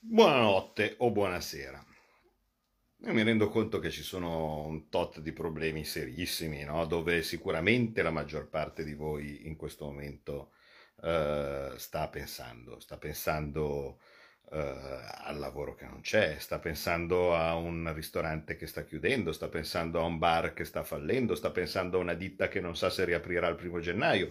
Buonanotte o buonasera. Io mi rendo conto che ci sono un tot di problemi serissimi, no? dove sicuramente la maggior parte di voi in questo momento uh, sta pensando, sta pensando uh, al lavoro che non c'è, sta pensando a un ristorante che sta chiudendo, sta pensando a un bar che sta fallendo, sta pensando a una ditta che non sa se riaprirà il primo gennaio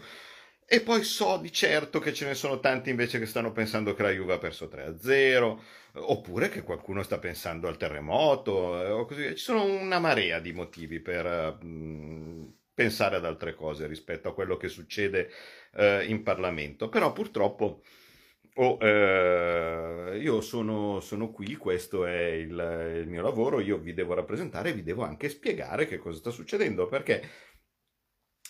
e poi so di certo che ce ne sono tanti invece che stanno pensando che la Juve ha perso 3-0, oppure che qualcuno sta pensando al terremoto, eh, o così Ci sono una marea di motivi per uh, pensare ad altre cose rispetto a quello che succede uh, in Parlamento. Però purtroppo oh, uh, io sono, sono, qui, questo è il, il mio lavoro, io vi devo rappresentare e vi devo anche spiegare che cosa sta succedendo, perché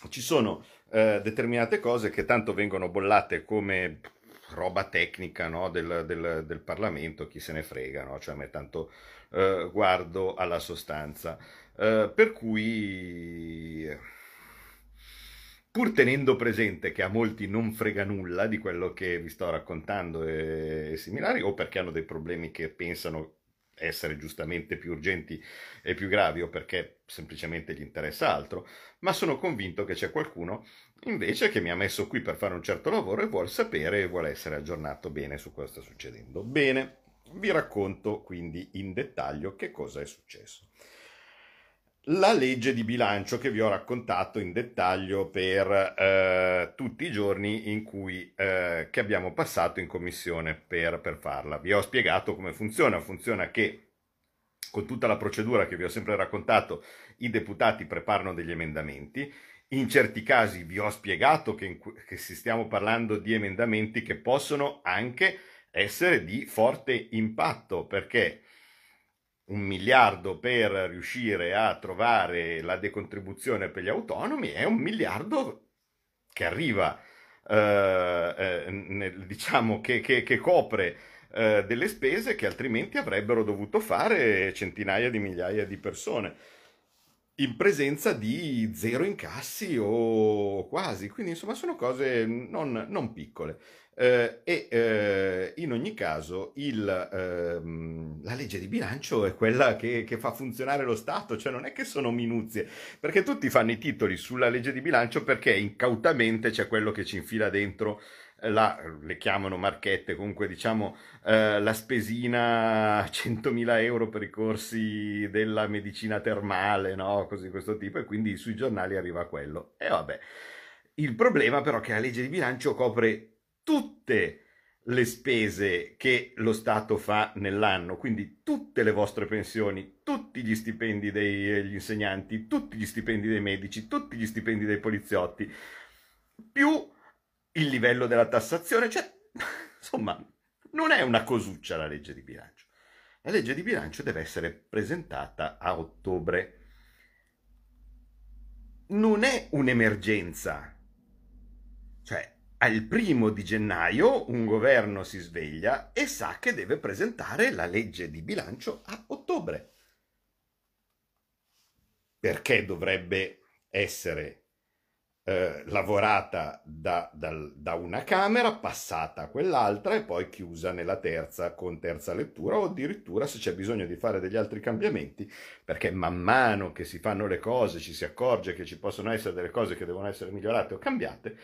ci sono eh, determinate cose che tanto vengono bollate come roba tecnica no, del, del, del, Parlamento, chi se ne frega, no? cioè a me tanto eh, guardo alla sostanza. Eh, per cui, pur tenendo presente che a molti non frega nulla di quello che vi sto raccontando e, e similari, o perché hanno dei problemi che pensano essere giustamente più urgenti e più gravi o perché semplicemente gli interessa altro, ma sono convinto che c'è qualcuno invece che mi ha messo qui per fare un certo lavoro e vuole sapere e vuole essere aggiornato bene su cosa sta succedendo. Bene, vi racconto quindi in dettaglio che cosa è successo. La legge di bilancio che vi ho raccontato in dettaglio per eh, tutti i giorni in cui, eh, che abbiamo passato in commissione per, per farla. Vi ho spiegato come funziona. Funziona che con tutta la procedura che vi ho sempre raccontato, i deputati preparano degli emendamenti. In certi casi vi ho spiegato che, che stiamo parlando di emendamenti che possono anche essere di forte impatto, perché un miliardo per riuscire a trovare la decontribuzione per gli autonomi è un miliardo che arriva, eh, eh, nel, diciamo, che, che, che copre eh, delle spese che altrimenti avrebbero dovuto fare centinaia di migliaia di persone in presenza di zero incassi o quasi, quindi insomma sono cose non, non piccole. Eh, e eh, in ogni caso il, ehm, la legge di bilancio è quella che, che, fa funzionare lo Stato, cioè non è che sono minuzie, perché tutti fanno i titoli sulla legge di bilancio perché incautamente c'è quello che ci infila dentro eh, la, le chiamano marchette, comunque diciamo eh, la spesina 100.000 euro per i corsi della medicina termale, no? Così questo tipo, e quindi sui giornali arriva quello. E vabbè. Il problema però è che la legge di bilancio copre tutte le spese che lo Stato fa nell'anno, quindi tutte le vostre pensioni, tutti gli stipendi degli insegnanti, tutti gli stipendi dei medici, tutti gli stipendi dei poliziotti, più il livello della tassazione, cioè, insomma, non è una cosuccia la legge di bilancio. La legge di bilancio deve essere presentata a ottobre. Non è un'emergenza. Cioè, al primo di gennaio un governo si sveglia e sa che deve presentare la legge di bilancio a ottobre. Perché dovrebbe essere eh, lavorata da, da, da, una Camera, passata a quell'altra e poi chiusa nella terza con terza lettura o addirittura se c'è bisogno di fare degli altri cambiamenti, perché man mano che si fanno le cose ci si accorge che ci possono essere delle cose che devono essere migliorate o cambiate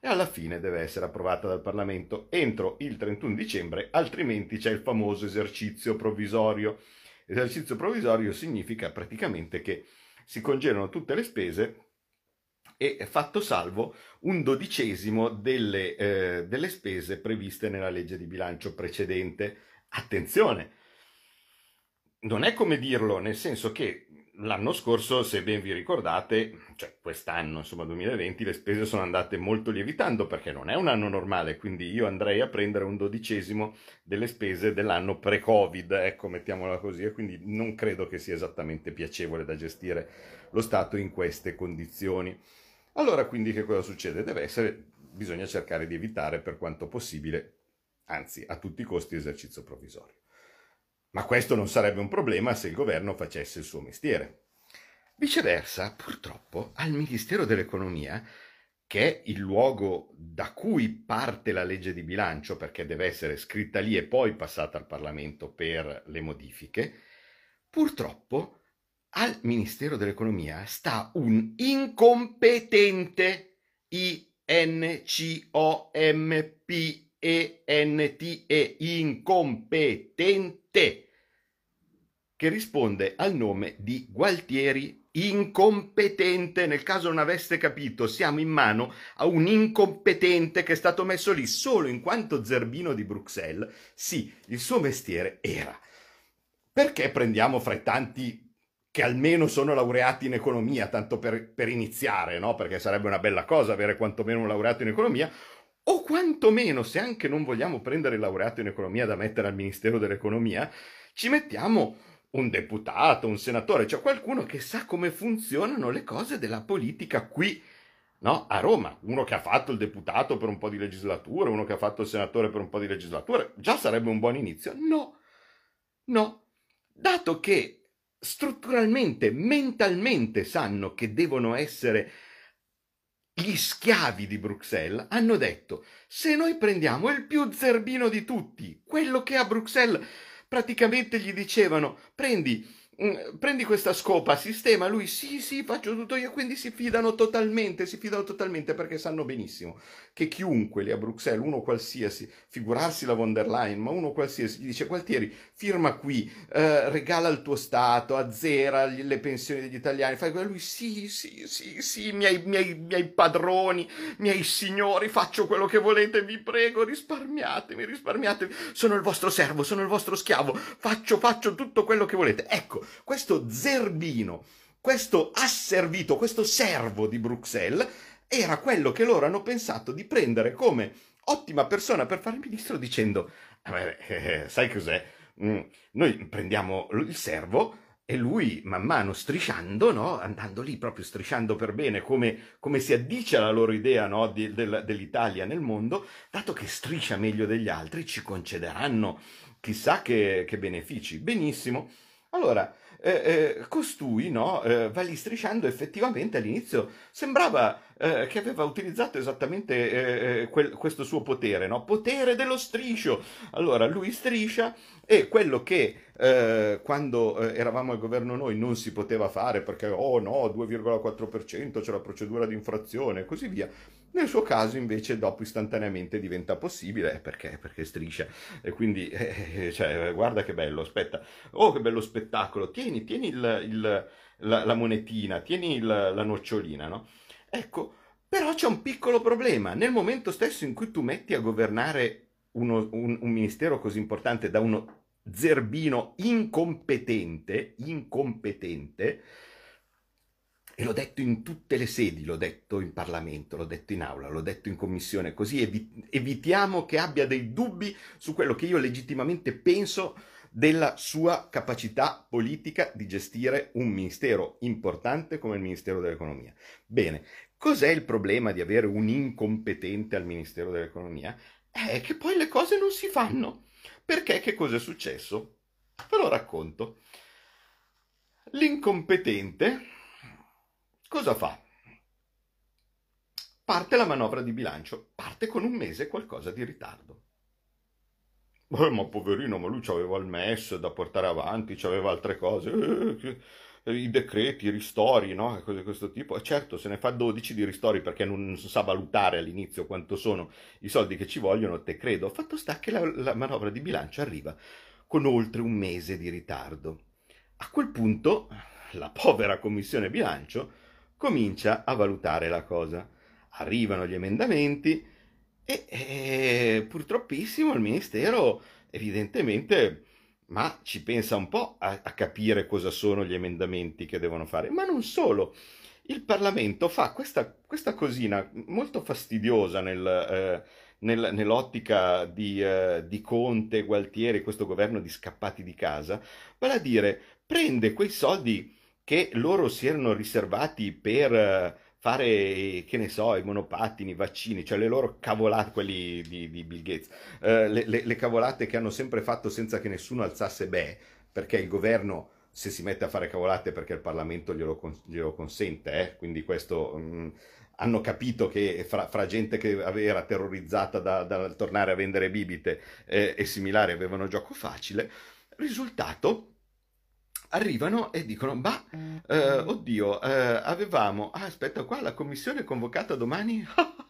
e alla fine deve essere approvata dal Parlamento entro il 31 dicembre, altrimenti c'è il famoso esercizio provvisorio. Esercizio provvisorio significa praticamente che si congelano tutte le spese e fatto salvo un dodicesimo delle, eh, delle spese previste nella legge di bilancio precedente. Attenzione, non è come dirlo, nel senso che l'anno scorso, se ben vi ricordate, cioè quest'anno, insomma 2020, le spese sono andate molto lievitando perché non è un anno normale, quindi io andrei a prendere un dodicesimo delle spese dell'anno pre-Covid, ecco, mettiamola così, e quindi non credo che sia esattamente piacevole da gestire lo Stato in queste condizioni. Allora quindi che cosa succede? Deve essere, bisogna cercare di evitare per quanto possibile, anzi a tutti i costi, esercizio provvisorio. Ma questo non sarebbe un problema se il governo facesse il suo mestiere. Viceversa, purtroppo, al Ministero dell'Economia che è il luogo da cui parte la legge di bilancio, perché deve essere scritta lì e poi passata al Parlamento per le modifiche, purtroppo al Ministero dell'Economia sta un incompetente I-N-C-O-M-P-E-N-T-E, incompetente, che risponde al nome di Gualtieri incompetente, nel caso non aveste capito, siamo in mano a un incompetente che è stato messo lì solo in quanto zerbino di Bruxelles. Sì, il suo mestiere era. Perché prendiamo fra i tanti che almeno sono laureati in economia, tanto per, per iniziare, no? Perché sarebbe una bella cosa avere quantomeno un laureato in economia, o quantomeno, se anche non vogliamo prendere il laureato in economia da mettere al Ministero dell'Economia, ci mettiamo un deputato, un senatore, cioè qualcuno che sa come funzionano le cose della politica qui, no? A Roma, uno che ha fatto il deputato per un po' di legislatura, uno che ha fatto il senatore per un po' di legislatura, già sarebbe un buon inizio. No, no, dato che strutturalmente, mentalmente sanno che devono essere gli schiavi di Bruxelles, hanno detto, se noi prendiamo il più zerbino di tutti, quello che a Bruxelles praticamente gli dicevano prendi prendi questa scopa, sistema, lui sì, sì, faccio tutto io, quindi si fidano totalmente, si fidano totalmente perché sanno benissimo che chiunque lì a Bruxelles, uno qualsiasi, figurarsi la von der Leyen, ma uno qualsiasi, gli dice Gualtieri, firma qui, eh, regala il tuo Stato, azzera le pensioni degli italiani, fai quello, lui sì, sì, sì, sì, miei, miei, miei padroni, miei signori, faccio quello che volete, vi prego, risparmiatemi, risparmiatemi, sono il vostro servo, sono il vostro schiavo, faccio, faccio tutto quello che volete. Ecco, questo zerbino, questo asservito, questo servo di Bruxelles era quello che loro hanno pensato di prendere come ottima persona per fare il ministro dicendo, eh, eh, sai cos'è? Mm, noi prendiamo il servo e lui man mano strisciando, no? andando lì proprio strisciando per bene, come, come si addice alla loro idea no? di, del, dell'Italia nel mondo, dato che striscia meglio degli altri, ci concederanno chissà che, che benefici. Benissimo. Allora, eh, eh, costui no, eh, va lì strisciando effettivamente all'inizio sembrava eh, che aveva utilizzato esattamente eh, eh, quel, questo suo potere, no? potere dello striscio. Allora lui striscia e quello che quando eravamo al governo noi non si poteva fare perché oh no, 2,4% c'è la procedura di infrazione e così via, nel suo caso invece dopo istantaneamente diventa possibile, perché? Perché striscia. E quindi, eh, eh, cioè, guarda che bello, aspetta. Oh, che bello spettacolo. Tieni, tieni il, il, la, la, monetina, tieni il, la nocciolina, no? Ecco, però c'è un piccolo problema. Nel momento stesso in cui tu metti a governare uno, un, un ministero così importante da uno zerbino incompetente, incompetente, e l'ho detto in tutte le sedi, l'ho detto in Parlamento, l'ho detto in aula, l'ho detto in commissione, così evi- evitiamo che abbia dei dubbi su quello che io legittimamente penso della sua capacità politica di gestire un ministero importante come il Ministero dell'Economia. Bene, cos'è il problema di avere un incompetente al Ministero dell'Economia? È che poi le cose non si fanno. Perché che cosa è successo? Ve lo racconto. L'incompetente Cosa fa? Parte la manovra di bilancio, parte con un mese qualcosa di ritardo. Eh, ma poverino, ma lui aveva il MES da portare avanti, aveva altre cose, eh, i decreti, i ristori, no? cose di questo tipo. E certo, se ne fa 12 di ristori perché non sa valutare all'inizio quanto sono i soldi che ci vogliono, te credo. Fatto sta che la, la manovra di bilancio arriva con oltre un mese di ritardo. A quel punto, la povera commissione bilancio comincia a valutare la cosa. Arrivano gli emendamenti e, e purtroppissimo il Ministero evidentemente ma ci pensa un po' a, a, capire cosa sono gli emendamenti che devono fare. Ma non solo, il Parlamento fa questa, questa cosina molto fastidiosa nel, eh, nel, nell'ottica di, eh, di, Conte, Gualtieri, questo governo di scappati di casa, vale a dire prende quei soldi che loro si erano riservati per eh, fare, che ne so, i monopattini, i vaccini, cioè le loro cavolate, quelli di, di Bill Gates, eh, le, le, le, cavolate che hanno sempre fatto senza che nessuno alzasse beh, perché il governo se si mette a fare cavolate perché il Parlamento glielo, glielo consente, eh? quindi questo mh, mm, hanno capito che fra, fra gente che era terrorizzata dal da tornare a vendere bibite eh, e similari avevano gioco facile, risultato arrivano e dicono, bah, eh, oddio, eh, avevamo, ah, aspetta qua, la commissione è convocata domani?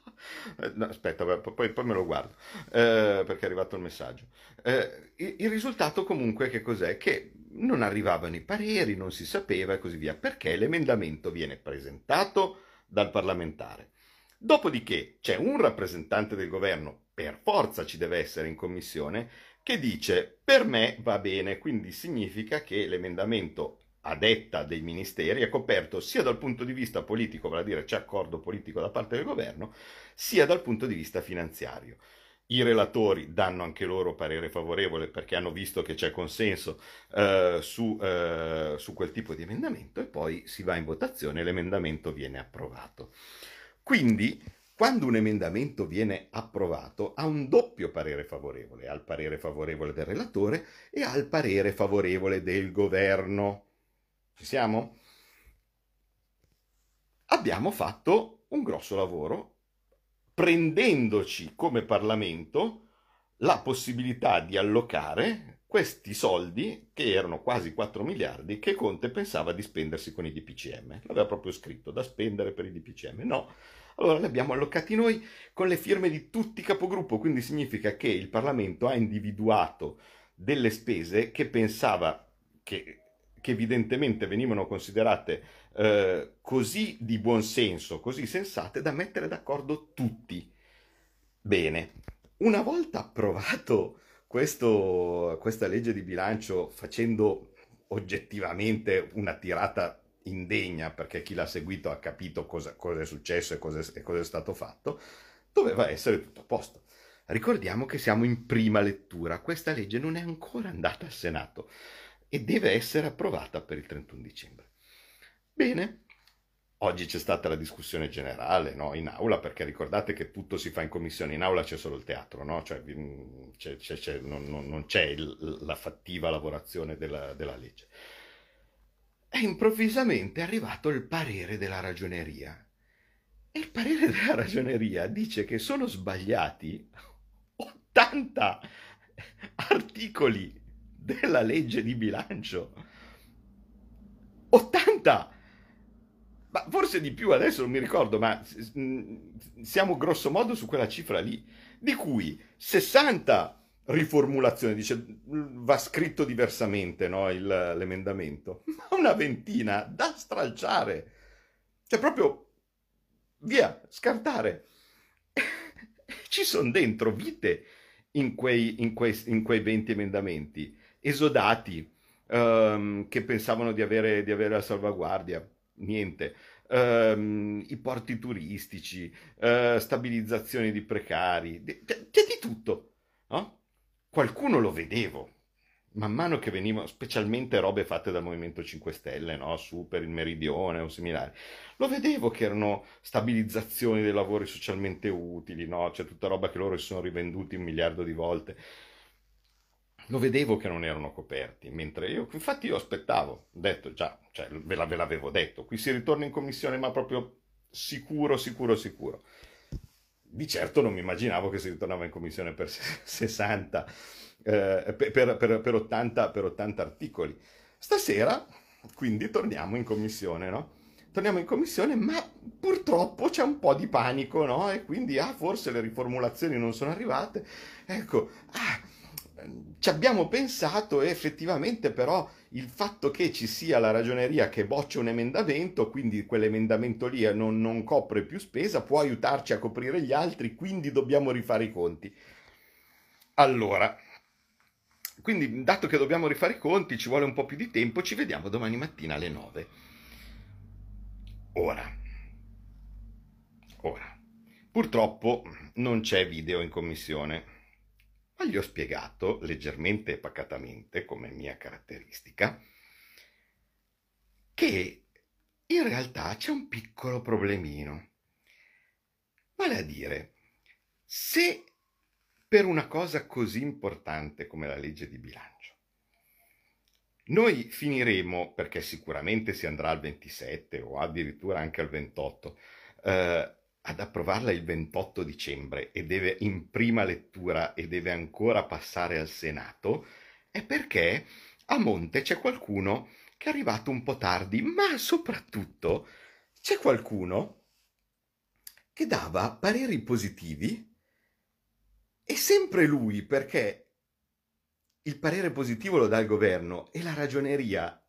Eh, no, aspetta, poi, poi, me lo guardo, eh, perché è arrivato il messaggio. Eh, il, il, risultato comunque che cos'è? Che non arrivavano i pareri, non si sapeva e così via, perché l'emendamento viene presentato dal parlamentare. Dopodiché c'è un rappresentante del governo, per forza ci deve essere in commissione, che dice per me va bene, quindi significa che l'emendamento a detta dei ministeri è coperto sia dal punto di vista politico, vale a dire c'è accordo politico da parte del governo, sia dal punto di vista finanziario. I relatori danno anche loro parere favorevole perché hanno visto che c'è consenso eh, su, eh, su quel tipo di emendamento e poi si va in votazione e l'emendamento viene approvato. Quindi quando un emendamento viene approvato ha un doppio parere favorevole, ha il parere favorevole del relatore e ha il parere favorevole del governo. Ci siamo? Abbiamo fatto un grosso lavoro prendendoci come Parlamento la possibilità di allocare questi soldi, che erano quasi 4 miliardi, che Conte pensava di spendersi con i DPCM. L'aveva proprio scritto, da spendere per i DPCM. No, allora li abbiamo allocati noi con le firme di tutti i capogruppo, quindi significa che il Parlamento ha individuato delle spese che pensava che, che evidentemente venivano considerate eh, così di buon senso, così sensate da mettere d'accordo tutti. Bene, una volta approvato questo, questa legge di bilancio facendo oggettivamente una tirata indegna, perché chi l'ha seguito ha capito cosa, cosa è successo e cosa e cosa è stato fatto, doveva essere tutto a posto. Ricordiamo che siamo in prima lettura, questa legge non è ancora andata al Senato e deve essere approvata per il 31 dicembre. Bene, oggi c'è stata la discussione generale no? in aula, perché ricordate che tutto si fa in commissione, in aula c'è solo il teatro, no? cioè, c'è, c'è, c'è, non, non, c'è il, la fattiva lavorazione della, della legge è improvvisamente arrivato il parere della ragioneria. E il parere della ragioneria dice che sono sbagliati 80 articoli della legge di bilancio. 80! Ma forse di più adesso non mi ricordo, ma siamo grosso modo su quella cifra lì, di cui 60 riformulazione, dice va scritto diversamente no, il, l'emendamento, ma una ventina da stralciare, cioè proprio via, scartare. Ci sono dentro vite in quei, in, quei, in quei 20 emendamenti, esodati um, che pensavano di avere, di avere la salvaguardia, niente. Um, i porti turistici, uh, stabilizzazioni di precari, c'è, c'è di tutto. No? Qualcuno lo vedevo. Man mano che venivano, specialmente robe fatte dal Movimento 5 Stelle, no? su per il Meridione o similari, lo vedevo che erano stabilizzazioni dei lavori socialmente utili, no? c'è tutta roba che loro si sono rivenduti un miliardo di volte. Lo vedevo che non erano coperti, mentre io, infatti io aspettavo, detto già, cioè, ve, la, ve l'avevo detto, qui si ritorna in commissione, ma proprio sicuro, sicuro, sicuro di certo non mi immaginavo che si ritornava in commissione per 60, eh, per, per, per, 80, per 80 articoli. Stasera, quindi, torniamo in commissione, no? Torniamo in commissione, ma purtroppo c'è un po' di panico, no? E quindi, ah, forse le riformulazioni non sono arrivate. Ecco, ah, ci abbiamo pensato e effettivamente però il fatto che ci sia la ragioneria che boccia un emendamento, quindi quell'emendamento lì non, non copre più spesa, può aiutarci a coprire gli altri, quindi dobbiamo rifare i conti. Allora, quindi dato che dobbiamo rifare i conti, ci vuole un po' più di tempo, ci vediamo domani mattina alle 9. Ora, ora, purtroppo non c'è video in commissione ma gli ho spiegato leggermente e pacatamente, come mia caratteristica, che in realtà c'è un piccolo problemino. Vale a dire, se per una cosa così importante come la legge di bilancio, noi finiremo, perché sicuramente si andrà al 27 o addirittura anche al 28, eh, ad approvarla il 28 dicembre e deve in prima lettura e deve ancora passare al Senato, è perché a monte c'è qualcuno che è arrivato un po' tardi, ma soprattutto c'è qualcuno che dava pareri positivi e sempre lui perché il parere positivo lo dà il governo e la ragioneria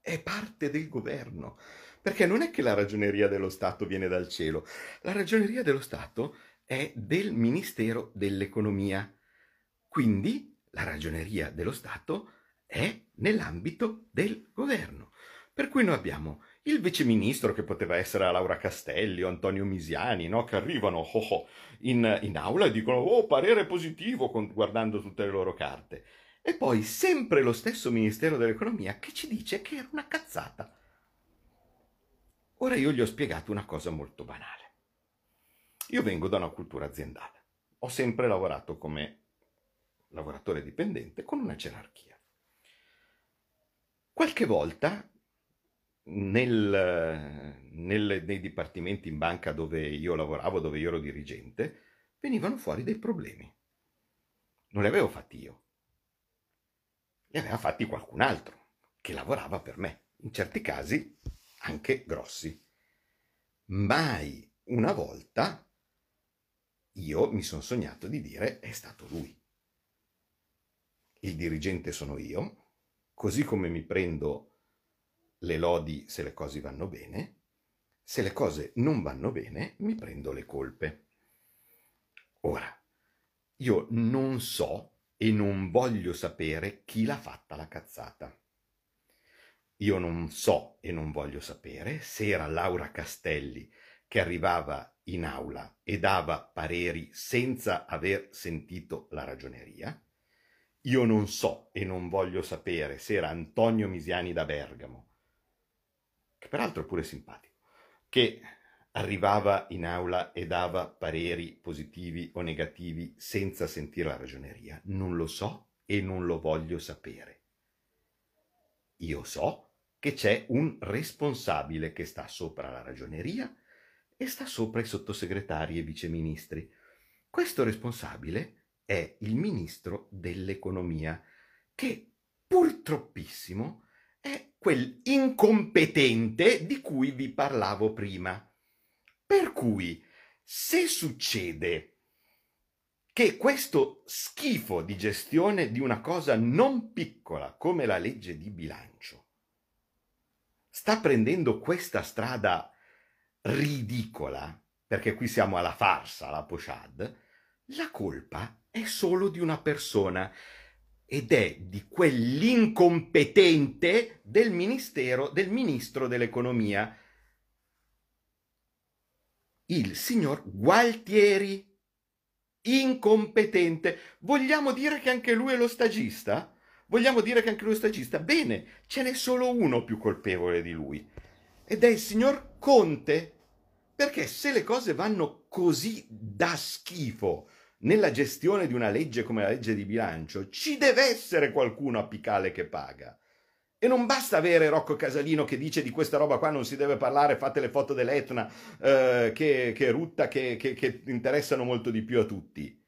è parte del governo. Perché non è che la ragioneria dello Stato viene dal cielo, la ragioneria dello Stato è del Ministero dell'Economia. Quindi la ragioneria dello Stato è nell'ambito del governo. Per cui noi abbiamo il viceministro che poteva essere Laura Castelli o Antonio Misiani, no? che arrivano oh, oh, in, in, aula e dicono oh parere positivo con, guardando tutte le loro carte. E poi sempre lo stesso Ministero dell'Economia che ci dice che era una cazzata. Ora io gli ho spiegato una cosa molto banale. Io vengo da una cultura aziendale. Ho sempre lavorato come lavoratore dipendente con una gerarchia. Qualche volta nel, nel, nei dipartimenti in banca dove io lavoravo, dove io ero dirigente, venivano fuori dei problemi. Non li avevo fatti io, li aveva fatti qualcun altro che lavorava per me. In certi casi anche grossi. Mai una volta io mi sono sognato di dire è stato lui. Il dirigente sono io, così come mi prendo le lodi se le cose vanno bene, se le cose non vanno bene mi prendo le colpe. Ora, io non so e non voglio sapere chi l'ha fatta la cazzata. Io non so e non voglio sapere se era Laura Castelli che arrivava in aula e dava pareri senza aver sentito la ragioneria. Io non so e non voglio sapere se era Antonio Misiani da Bergamo, che peraltro è pure simpatico, che arrivava in aula e dava pareri positivi o negativi senza sentire la ragioneria. Non lo so e non lo voglio sapere. Io so che c'è un responsabile che sta sopra la ragioneria e sta sopra i sottosegretari e viceministri. Questo responsabile è il ministro dell'economia, che purtroppissimo è quel incompetente di cui vi parlavo prima. Per cui, se succede che questo schifo di gestione di una cosa non piccola come la legge di bilancio sta prendendo questa strada ridicola, perché qui siamo alla farsa, alla pochade, la colpa è solo di una persona ed è di quell'incompetente del ministero, del ministro dell'economia, il signor Gualtieri. Incompetente. Vogliamo dire che anche lui è lo stagista? Vogliamo dire che anche lui è stagista? Bene, ce n'è solo uno più colpevole di lui. Ed è il signor Conte. Perché se le cose vanno così da schifo nella gestione di una legge come la legge di bilancio, ci deve essere qualcuno apicale che paga. E non basta avere Rocco Casalino che dice di questa roba qua non si deve parlare, fate le foto dell'Etna eh, che, che rutta, che, che, che interessano molto di più a tutti.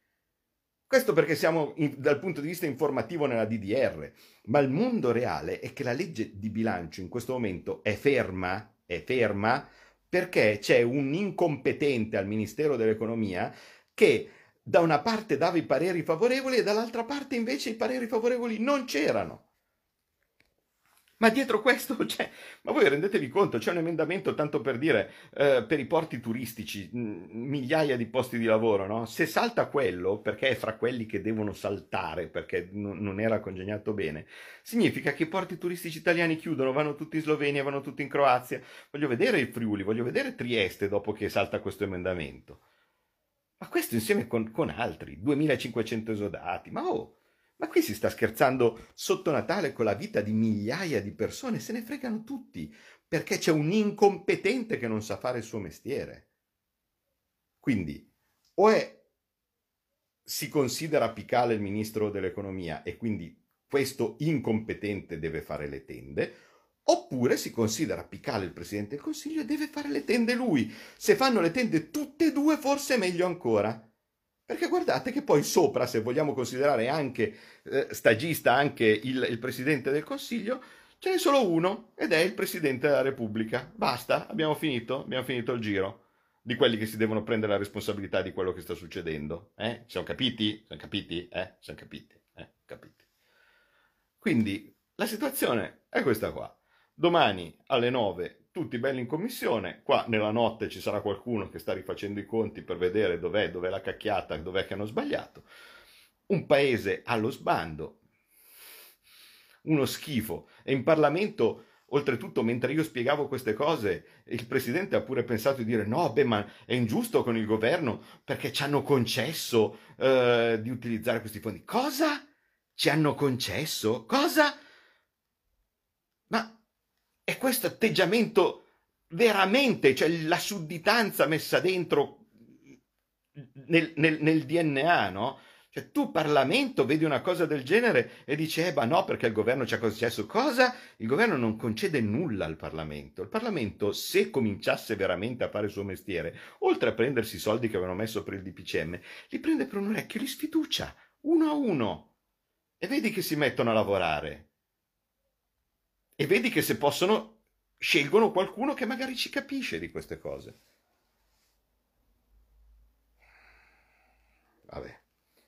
Questo perché siamo in, dal punto di vista informativo nella DDR, ma il mondo reale è che la legge di bilancio in questo momento è ferma, è ferma perché c'è un incompetente al Ministero dell'Economia che da una parte dava i pareri favorevoli e dall'altra parte invece i pareri favorevoli non c'erano. Ma dietro questo c'è, ma voi rendetevi conto, c'è un emendamento tanto per dire eh, per i porti turistici, mh, migliaia di posti di lavoro, no? Se salta quello, perché è fra quelli che devono saltare, perché n- non era congegnato bene, significa che i porti turistici italiani chiudono, vanno tutti in Slovenia, vanno tutti in Croazia. Voglio vedere il Friuli, voglio vedere Trieste dopo che salta questo emendamento. Ma questo insieme con, con altri, 2500 esodati, ma oh! Ma qui si sta scherzando sotto Natale con la vita di migliaia di persone, se ne fregano tutti, perché c'è un incompetente che non sa fare il suo mestiere. Quindi, o è si considera apicale il ministro dell'economia e quindi questo incompetente deve fare le tende, Oppure si considera apicale il Presidente del Consiglio e deve fare le tende lui. Se fanno le tende tutte e due, forse è meglio ancora. Perché guardate che poi sopra, se vogliamo considerare anche eh, stagista anche il, il Presidente del Consiglio, ce n'è solo uno ed è il Presidente della Repubblica. Basta, abbiamo finito, abbiamo finito il giro di quelli che si devono prendere la responsabilità di quello che sta succedendo. Eh? Siamo capiti? Siamo capiti? Eh? Siamo capiti? Eh? Capiti. Quindi la situazione è questa qua. Domani alle 9 tutti belli in commissione, qua nella notte ci sarà qualcuno che sta rifacendo i conti per vedere dov'è, dov'è la cacchiata, dov'è che hanno sbagliato. Un paese allo sbando, uno schifo. E in Parlamento, oltretutto, mentre io spiegavo queste cose, il Presidente ha pure pensato di dire no, beh, ma è ingiusto con il governo perché ci hanno concesso eh, di utilizzare questi fondi. Cosa? Ci hanno concesso? Cosa? Questo atteggiamento veramente, cioè la sudditanza messa dentro nel, nel, nel DNA, no? Cioè tu Parlamento vedi una cosa del genere e dici, eh ma no perché il governo ci ha concesso cosa? Il governo non concede nulla al Parlamento. Il Parlamento se cominciasse veramente a fare il suo mestiere, oltre a prendersi i soldi che avevano messo per il DPCM, li prende per un orecchio li sfiducia, uno a uno. E vedi che si mettono a lavorare. E vedi che se possono scelgono qualcuno che magari ci capisce di queste cose. Vabbè.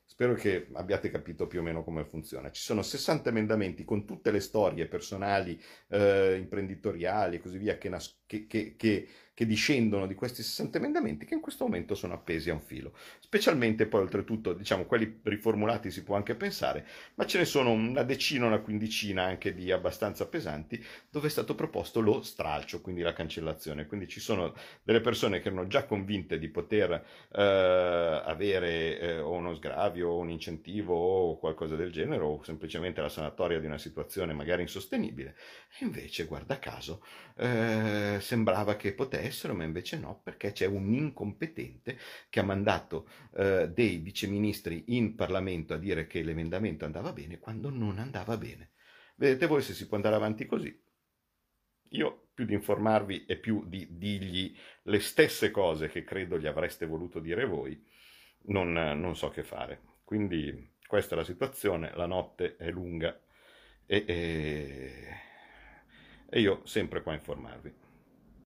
Spero che abbiate capito più o meno come funziona. Ci sono 60 emendamenti con tutte le storie personali, eh, imprenditoriali e così via che, nas- che, che, che che discendono di questi 60 emendamenti che in questo momento sono appesi a un filo. Specialmente poi oltretutto, diciamo, quelli riformulati si può anche pensare, ma ce ne sono una decina, una quindicina anche di abbastanza pesanti dove è stato proposto lo stralcio, quindi la cancellazione. Quindi ci sono delle persone che erano già convinte di poter eh, avere eh, uno sgravio un incentivo o qualcosa del genere o semplicemente la sanatoria di una situazione magari insostenibile. E invece, guarda caso, eh, sembrava che potesse essere, ma invece no, perché c'è un incompetente che ha mandato eh, dei viceministri in Parlamento a dire che l'emendamento andava bene quando non andava bene. Vedete voi se si può andare avanti così. Io più di informarvi e più di dirgli le stesse cose che credo gli avreste voluto dire voi, non, non so che fare. Quindi questa è la situazione, la notte è lunga e, e, e io sempre qua a informarvi.